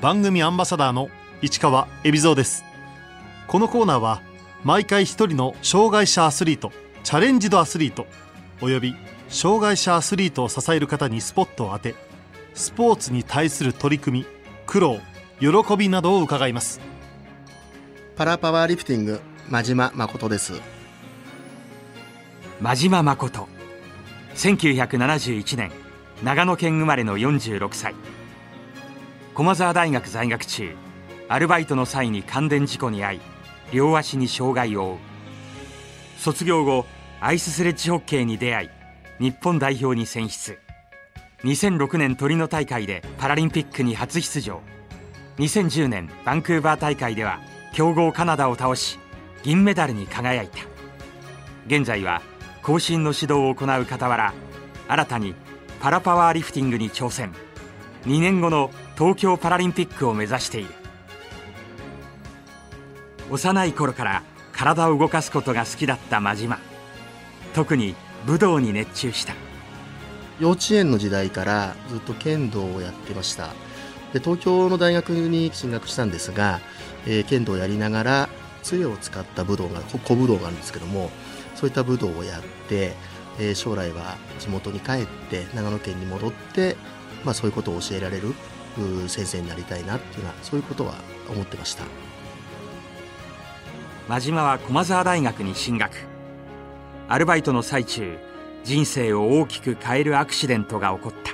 番組アンバサダーの市川恵比蔵です。このコーナーは毎回一人の障害者アスリートチャレンジドアスリートおよび障害者アスリートを支える方にスポットを当てスポーツに対する取り組み苦労喜びなどを伺います。パラパワーリフティング真島誠です。真島誠。1971年長野県生まれの46歳駒澤大学在学中アルバイトの際に感電事故に遭い両足に障害を負う。卒業後アイススレッジホッケーに出会い日本代表に選出。2006年トリノ大会でパラリンピックに初出場。2010年バンクーバー大会では強豪カナダを倒し銀メダルに輝いた。現在は後進の指導を行う傍ら新たにパラパワーリフティングに挑戦。2年後の東京パラリンピックを目指している。幼い頃から体を動かすことが好きだった真島。特に武道に熱中した。幼稚園の時代からずっと剣道をやってました。で東京の大学に進学したんですが、えー、剣道をやりながら杖を使った武道が小武道があるんですけどもそういった武道をやって、えー、将来は地元に帰って長野県に戻って、まあ、そういうことを教えられる先生になりたいなっていうのはそういうことは思ってました。真島は駒澤大学に進学。アルバイトの最中人生を大きく変えるアクシデントが起こった。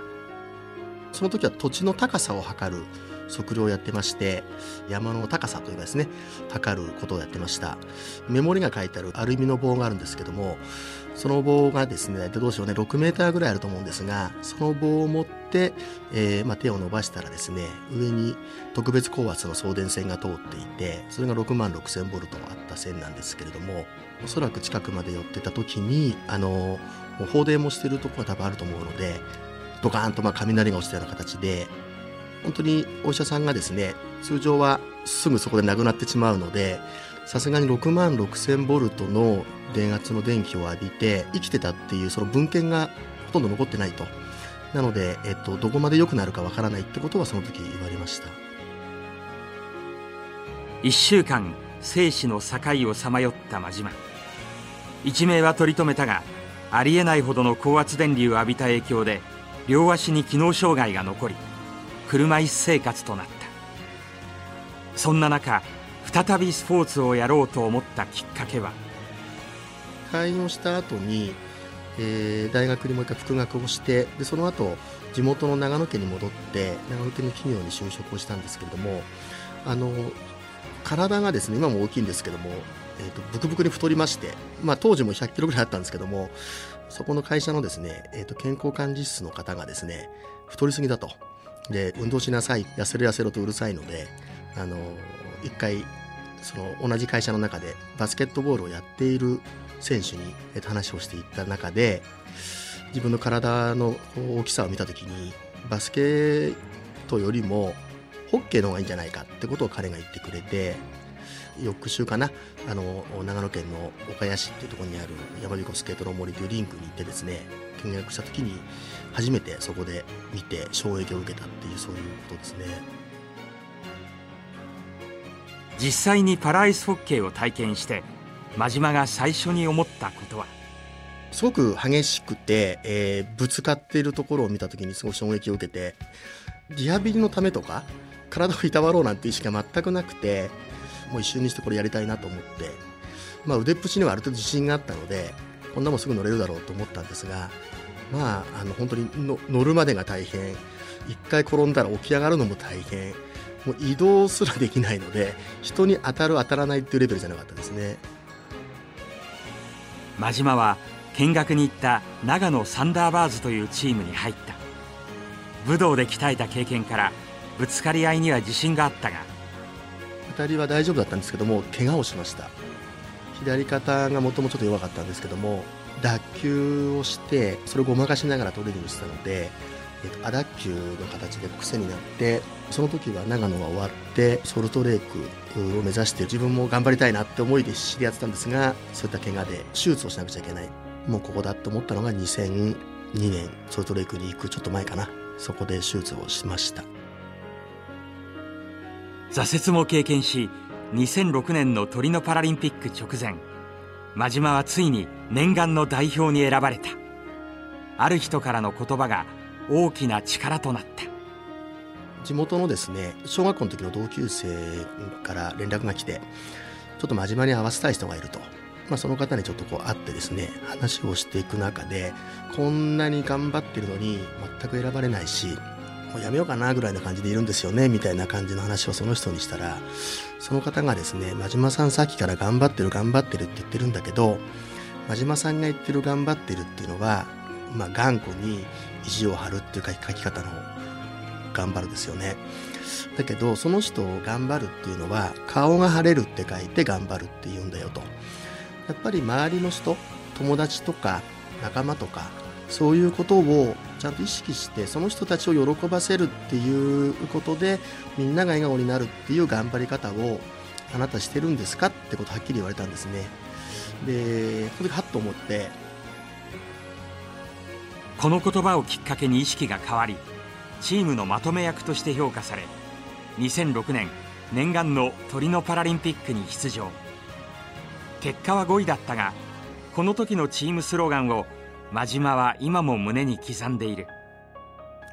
その時は土地の高さを測る測量をやってまして山の高さというかですね。測ることをやってました。メモリが書いてあるアルミの棒があるんですけどもその棒がですねどうしようね6メーターぐらいあると思うんですがその棒を持って、えー、まあ、手を伸ばしたらですね上に特別高圧の送電線が通っていてそれが6万6000ボルトあった線なんですけれどもおそらく近くまで寄ってた時にあの放電もしてるところが多分あると思うのでドカーンとま雷が落ちたような形で本当にお医者さんがですね通常はすぐそこで亡くなってしまうのでさすがに6万6000ボルトの電圧の電気を浴びて生きてたっていうその文献がほとんど残ってないと。なので、えっと、どこまで良くなるかわからないってことはその時言われました。1週間生死の境をさまよった真島。一命は取り留めたがありえないほどの高圧電流を浴びた影響で両足に機能障害が残り車椅子生活となった。そんな中再びスポーツをやろうと思ったきっかけは？退院をした後に、えー、大学にもう一回復学をしてでその後地元の長野県に戻って長野県の企業に就職をしたんですけれどもあの体がですね今も大きいんですけども、えーと、ブクブクに太りまして、まあ、当時も100キロぐらいあったんですけどもそこの会社のですね、えーと健康管理室の方がですね太りすぎだと。で運動しなさい痩せろ痩せろとうるさいのであの一回その同じ会社の中でバスケットボールをやっている選手に話をしていった中で自分の体の大きさを見た時にバスケットよりもホッケーの方がいいんじゃないかってことを彼が言ってくれて翌週かなあの長野県の岡谷市っていうところにある山彦スケートの森というリンクに行ってですね見学した時に初めてそこで見て衝撃を受けたっていうそういうことですね。実際にパラアイスホッケーを体験して真島が最初に思ったことは？すごく激しくて、えー、ぶつかっているところを見た時にすごく衝撃を受けてリハビリのためとか体をいたわろうなんて意識が全くなくてもう一瞬にしてこれやりたいなと思って、まあ、腕っぷしにはある程度自信があったのでこんなもんすぐ乗れるだろうと思ったんですがまああの本当に乗るまでが大変。一回転んだら起き上がるのも大変。もう移動すらできないので人に当たる当たらないっていうレベルじゃなかったですね。真島は見学に行った長野サンダーバーズというチームに入った。武道で鍛えた経験からぶつかり合いには自信があったが。当たりは大丈夫だったんですけども怪我をしました左肩がもともちょっと弱かったんですけども脱臼をしてそれをごまかしながらトレーニングしてたので、えっと、アダッキュの形で癖になってその時は長野が終わってソルトレークを目指して自分も頑張りたいなって思いで知り合ってたんですがそういった怪我で手術をしなくちゃいけない。もうここだと思ったのが2002年ソルトレークに行くちょっと前かな。そこで手術をしました。挫折も経験し2006年のトリノパラリンピック直前。真島はついに念願の代表に選ばれた。ある人からの言葉が大きな力となった。地元のですね小学校の時の同級生から連絡が来てちょっと真島に会わせたい人がいると、まあ、その方にちょっとこう会ってですね話をしていく中でこんなに頑張ってるのに全く選ばれないしもうやめようかなぐらいな感じでいるんですよねみたいな感じの話をその人にしたらその方がですね真島さんさっきから頑張ってる頑張ってるって言ってるんだけど真島さんが言ってる頑張ってるっていうのは、まあ、頑固に意地を張るっていう書き方の頑張るですよね。だけどその人を頑張るっていうのは顔が晴れるって書いて頑張るって言うんだよと。やっぱり周りの人友達とか仲間とかそういうことをちゃんと意識してその人たちを喜ばせるっていうことでみんなが笑顔になるっていう頑張り方をあなたしてるんですかってことはっきり言われたんですね。でその時はっと思って。この言葉をきっかけに意識が変わりチームのまとめ役として評価され2006年念願のトリノパラリンピックに出場。結果は5位だったがこの時のチームスローガンを真島は今も胸に刻んでいる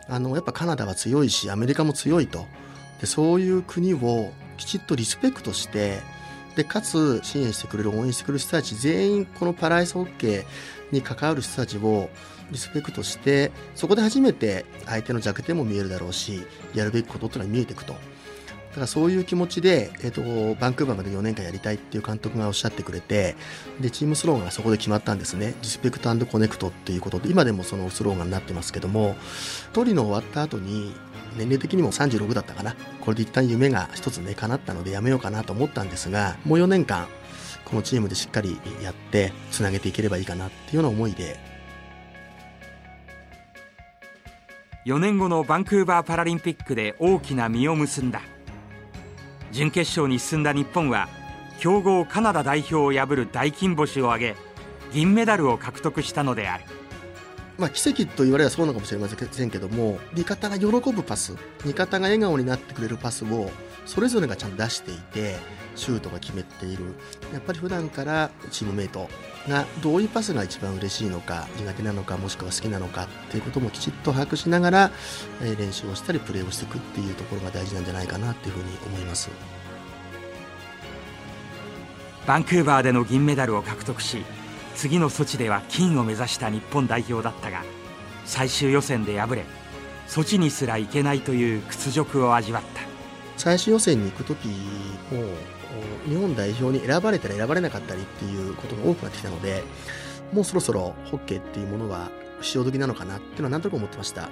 あのやっぱカナダは強いしアメリカも強いとでそういう国をきちっとリスペクトしてでかつ支援してくれる応援してくれる人たち全員このパラアイスホッケーに関わる人たちをリスペクトしてそこで初めて相手の弱点も見えるだろうしやるべきことっていうのは見えていくと。だからそういう気持ちで、えーと、バンクーバーまで4年間やりたいっていう監督がおっしゃってくれてでチームスローガンがそこで決まったんですね。リスペクトコネクトっていうことで今でもそのスローガンになってますけどもトリノ終わった後に年齢的にも36だったかな。これで一旦夢が一つね叶ったのでやめようかなと思ったんですがもう4年間このチームでしっかりやってつなげていければいいかなっていうような思いで。4年後のバンクーバーパラリンピックで大きな実を結んだ。準決勝に進んだ日本は強豪カナダ代表を破る大金星を挙げ銀メダルを獲得したのである。まあ、奇跡と言われればそうなのかもしれませんけども味方が喜ぶパス味方が笑顔になってくれるパスをそれぞれがちゃんと出していてシュートが決めている。やっぱり普段からチームメイトがどういうパスが一番嬉しいのか苦手なのかもしくは好きなのかっていうこともきちっと把握しながら、え練習をしたりプレーをしていくっていうところが大事なんじゃないかなっていうふうに思います。バンクーバーでの銀メダルを獲得し次の措置では金を目指した日本代表だったが最終予選で敗れ措置にすら行けないという屈辱を味わった。最終予選に行く時も日本代表に選ばれたり選ばれなかったりっていうことが多くなってきたのでもうそろそろホッケーっていうものは潮時なのかなっていうのは何となく思ってました。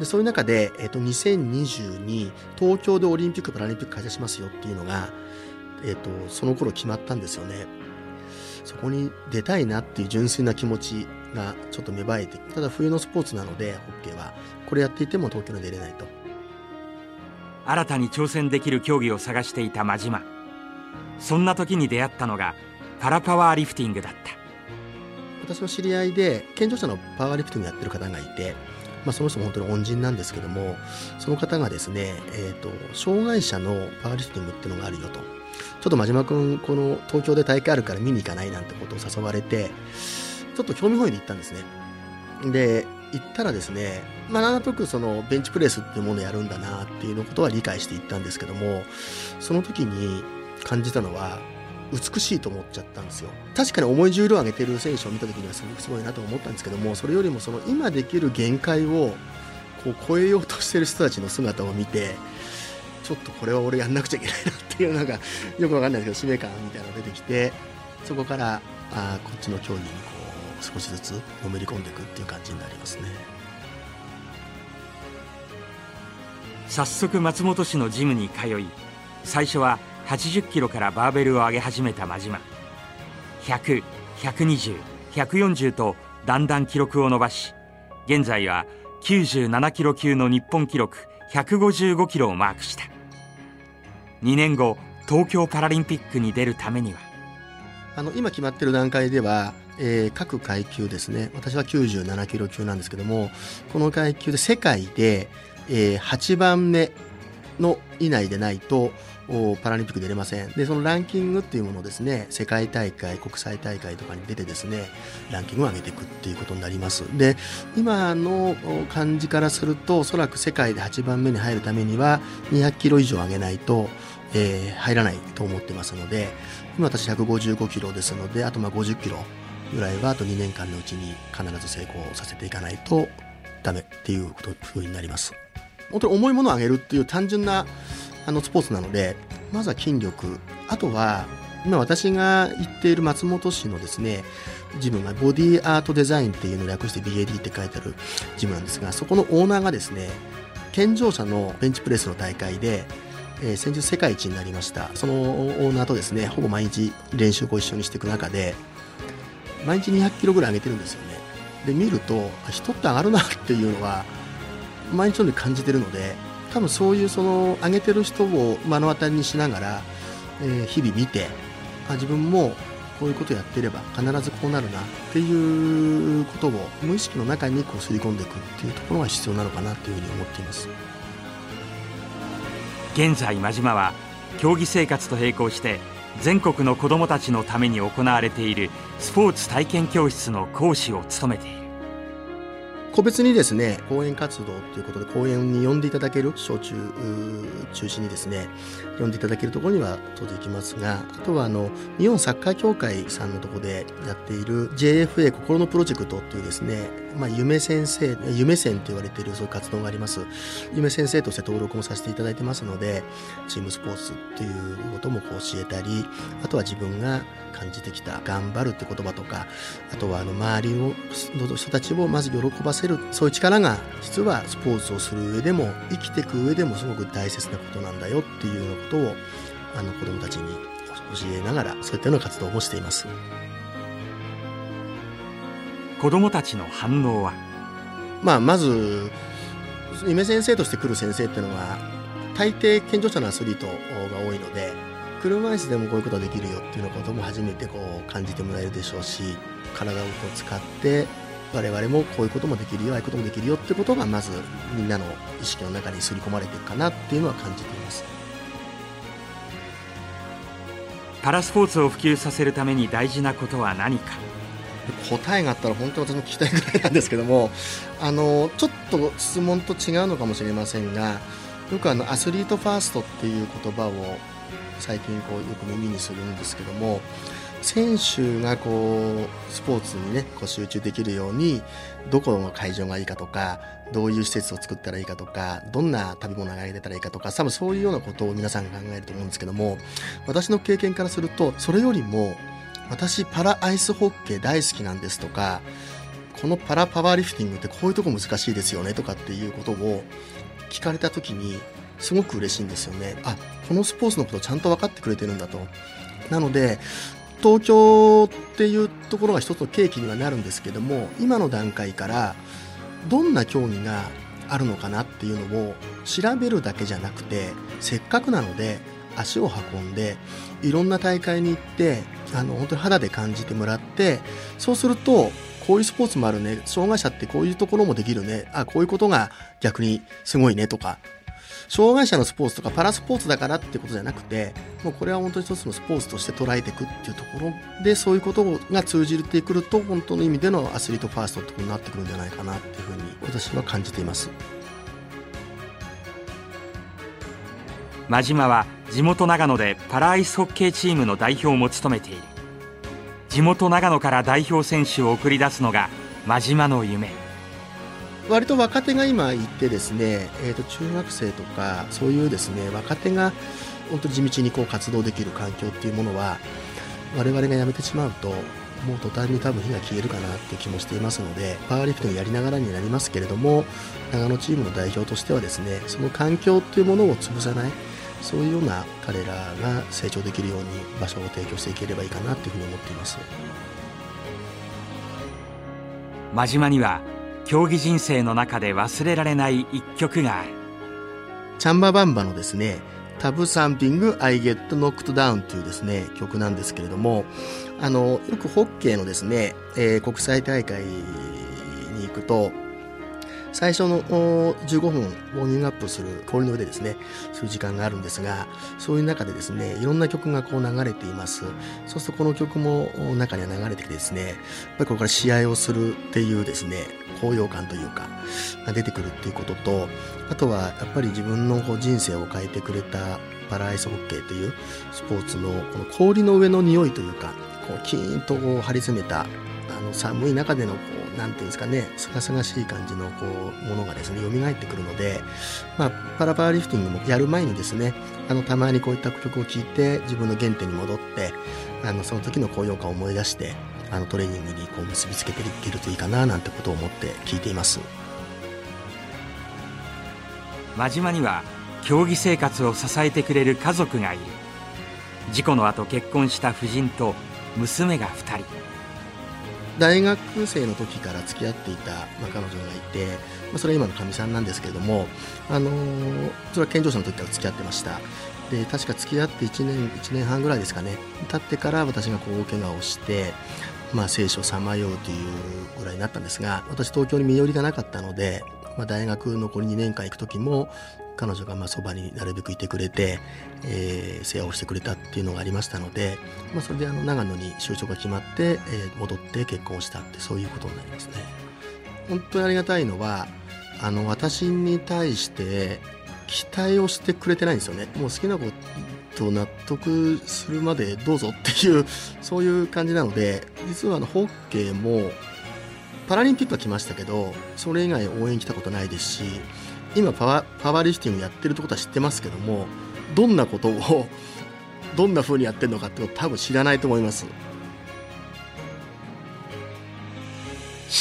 でそういう中で、えー、と2022東京でオリンピック・パラリンピック開催しますよっていうのが、えー、とその頃決まったんですよね。そこに出たいなっていう純粋な気持ちがちょっと芽生えてただ冬のスポーツなのでホッケーは。これやっていても東京に出れないと新たに挑戦できる競技を探していた真島。そんな時に出会ったのがパラパワーリフティングだった。私の知り合いで健常者のパワーリフティングやってる方がいて、まあ、その人も本当に恩人なんですけどもその方がですね、えーと障害者のパワーリフティングっていうのがあるよと。ちょっと真島君この東京で大会あるから見に行かないなんてことを誘われてちょっと興味本位で行ったんですね。で行ったらですねまあなんとなくそのベンチプレスっていうものをやるんだなっていうのことは理解して行ったんですけどもその時に感じたのは美しいと思っちゃったんですよ。確かに重い重量を上げてる選手を見た時にはすごくすごいなと思ったんですけどもそれよりもその今できる限界をこう超えようとしてる人たちの姿を見てちょっとこれは俺やんなくちゃいけないなっていうなんかよくわかんないですけど使命感みたいなのが出てきてそこからあこっちの競技にこう少しずつのめり込んでいくっていう感じになりますね。早速松本市のジムに通い最初は80キロからバーベルを上げ始めた真島。100、120、140とだんだん記録を伸ばし現在は97キロ級の日本記録155キロをマークした。2年後東京パラリンピックに出るためには。あの今決まっている段階では、えー、各階級ですね。私は97キロ級なんですけどもこの階級で世界で、えー、8番目の以内でないとパラリンピック出れません。でそのランキングっていうものをですね世界大会国際大会とかに出てですねランキングを上げていくっていうことになります。で今の感じからするとおそらく世界で8番目に入るためには200キロ以上上げないと、えー、入らないと思ってますので今私155キロですのであとまあ50キロぐらいはあと2年間のうちに必ず成功させていかないとダメっていうことになります。本当に重いものを上げるっていう単純なあのスポーツなのでまずは筋力。あとは今私が行っている松本市のですねジムがボディアートデザインっていうのを略して BAD って書いてあるジムなんですがそこのオーナーがですね健常者のベンチプレスの大会で、えー、先日世界一になりました。そのオーナーとですねほぼ毎日練習を一緒にしていく中で毎日200キロぐらい上げてるんですよね。で見ると人って上がるなっていうのは毎日のように感じてるので多分そういうその上げてる人を目の当たりにしながら、えー、日々見てあ自分もこういうことやってれば必ずこうなるなっていうことを無意識の中にこう刷り込んでいくっていうところが必要なのかなというふうに思っています。現在真島は競技生活と並行して全国の子どもたちのために行われているスポーツ体験教室の講師を務めている。個別にですね講演活動ということで講演に呼んでいただける小中中心にですね呼んでいただけるところには当然行きますがあとはあの日本サッカー協会さんのところでやっている JFA 心のプロジェクトというですね、まあ、夢先生夢線と言われているそういう活動があります。夢先生として登録もさせていただいてますのでチームスポーツということもこう教えたりあとは自分が感じてきた頑張るって言葉とかあとはあの周りをの人たちをまず喜ばせるそういう力が実はスポーツをする上でも生きていく上でもすごく大切なことなんだよっていうようなことをあの子どもたちに教えながらそういったような活動もしています。子どもたちの反応は？まあまず夢先生として来る先生っていうのは大抵健常者のアスリートが多いので車椅子でもこういうことができるよっていうようなことも初めてこう感じてもらえるでしょうし体をこう使って我々もこういうこともできるよああいうこともできるよってことがまずみんなの意識の中に刷り込まれていくかなっていうのは感じています。パラスポーツを普及させるために大事なことは何か？答えがあったら本当に私も聞きたいぐらいなんですけども あのちょっと質問と違うのかもしれませんがよくあのアスリートファーストっていう言葉を最近こうよく耳にするんですけども選手がこうスポーツにねこう集中できるようにどこの会場がいいかとかどういう施設を作ったらいいかとかどんな食べ物が入れたらいいかとか多分そういうようなことを皆さん考えると思うんですけども私の経験からするとそれよりも私パラアイスホッケー大好きなんですとかこのパラパワーリフティングってこういうとこ難しいですよねとかっていうことを聞かれた時にすごく嬉しいんですよね。あこのスポーツのことちゃんと分かってくれてるんだと。なので東京っていうところが一つの契機にはなるんですけども今の段階からどんな競技があるのかなっていうのを調べるだけじゃなくてせっかくなので足を運んでいろんな大会に行ってあの本当に肌で感じてもらってそうするとこういうスポーツもあるね障害者ってこういうところもできるねあこういうことが逆にすごいねとか障害者のスポーツとかパラスポーツだからってことじゃなくてもうこれは本当に一つのスポーツとして捉えていくっていうところでそういうことが通じてくると本当の意味でのアスリートファーストってことになってくるんじゃないかなっていうふうに私は感じています。真島は地元長野でパラアイスホッケーチームの代表も務めている。地元長野から代表選手を送り出すのが真島の夢。割と若手が今いてですね、えー、と中学生とかそういうですね若手が本当に地道にこう活動できる環境っていうものは我々が辞めてしまうともう途端に多分火が消えるかなって気もしていますのでパワーリフティングやりながらになりますけれども長野チームの代表としてはですねその環境っていうものを潰さないそういうような彼らが成長できるように場所を提供していければいいかなというふうに思っています。真島には競技人生の中で忘れられない一曲がある。チャンババンバのですねタブサンピング I Get Knocked Down というですね曲なんですけれどもあのよくホッケーのですね、えー、国際大会に行くと最初の15分ウォーミングアップする氷の上でですねそういう時間があるんですがそういう中でですねいろんな曲がこう流れています。そうするとこの曲も中には流れてきてですねやっぱりこれから試合をするっていうですね高揚感というかが出てくるっていうこととあとはやっぱり自分のこう人生を変えてくれたパラアイスホッケーというスポーツのこの氷の上の匂いというかこうキーンとこう張り詰めたあの寒い中でのこうなんていうんですかねすがすがしい感じのこうものがですね蘇ってくるので、まあ、パラパラリフティングもやる前にですねあのたまにこういった曲を聴いて自分の原点に戻ってあのその時の高揚感を思い出してあのトレーニングにこう結びつけていけるといいかななんてことを思って聞いています。真島には競技生活を支えてくれる家族がいる。事故の後結婚した夫人と娘が2人。大学生の時から付き合っていた、まあ、彼女がいて、まあ、それは今のかみさんなんですけれども、あのー、それは健常者の時から付き合ってました。で確か付き合って1年1年半ぐらいですかね。経ってから私がこう大怪我をしてまあ、聖書をさまようというぐらいになったんですが私東京に身寄りがなかったので、まあ、大学残り2年間行く時も彼女がまあそばになるべくいてくれて、えー、世話をしてくれたっていうのがありましたので、まあ、それであの長野に就職が決まって、えー、戻って結婚したってそういうことになりますね。本当にありがたいのはあの私に対して期待をしてくれてないんですよね。もう好きなこと納得するまでどうぞっていうそういう感じなので実はあのホッケーもパラリンピックは来ましたけどそれ以外応援来たことないですし今パワパワーリフティングやってるってことは知ってますけどもどんなことを どんな風にやってるのかってこと多分知らないと思います。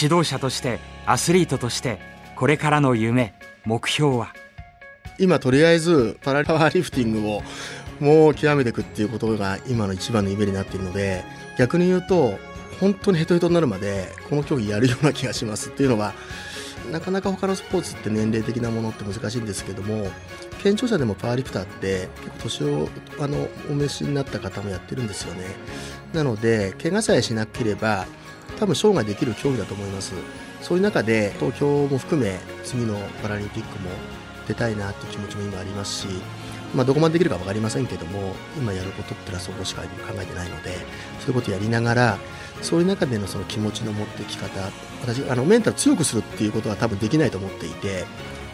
指導者としてアスリートとしてこれからの夢目標は？今とりあえずパラパワーリフティングをもう極めていくっていうことが今の一番の夢になっているので逆に言うと本当にヘトヘトになるまでこの競技やるような気がします。っていうのはなかなか他のスポーツって年齢的なものって難しいんですけども健常者でもパワーリフターって結構年をあのお召しになった方もやってるんですよね。なので怪我さえしなければ多分生涯できる競技だと思います。そういう中で東京も含め次のパラリンピックも出たいなっていう気持ちも今ありますしまあ、どこまでできるか分かりませんけども今やることってのはそこしか考えてないのでそういうことをやりながらそういう中でのその気持ちの持ってき方私あのメンタル強くするっていうことは多分できないと思っていて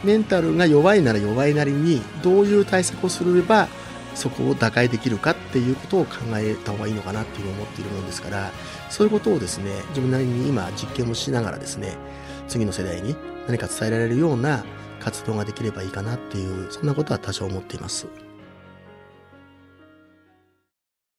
メンタルが弱いなら弱いなりにどういう対策をすればそこを打開できるかっていうことを考えた方がいいのかなっていうふうに思っているものですからそういうことをですね自分なりに今実験をしながらですね次の世代に何か伝えられるような活動ができればいいかなっていうそんなことは多少思っています。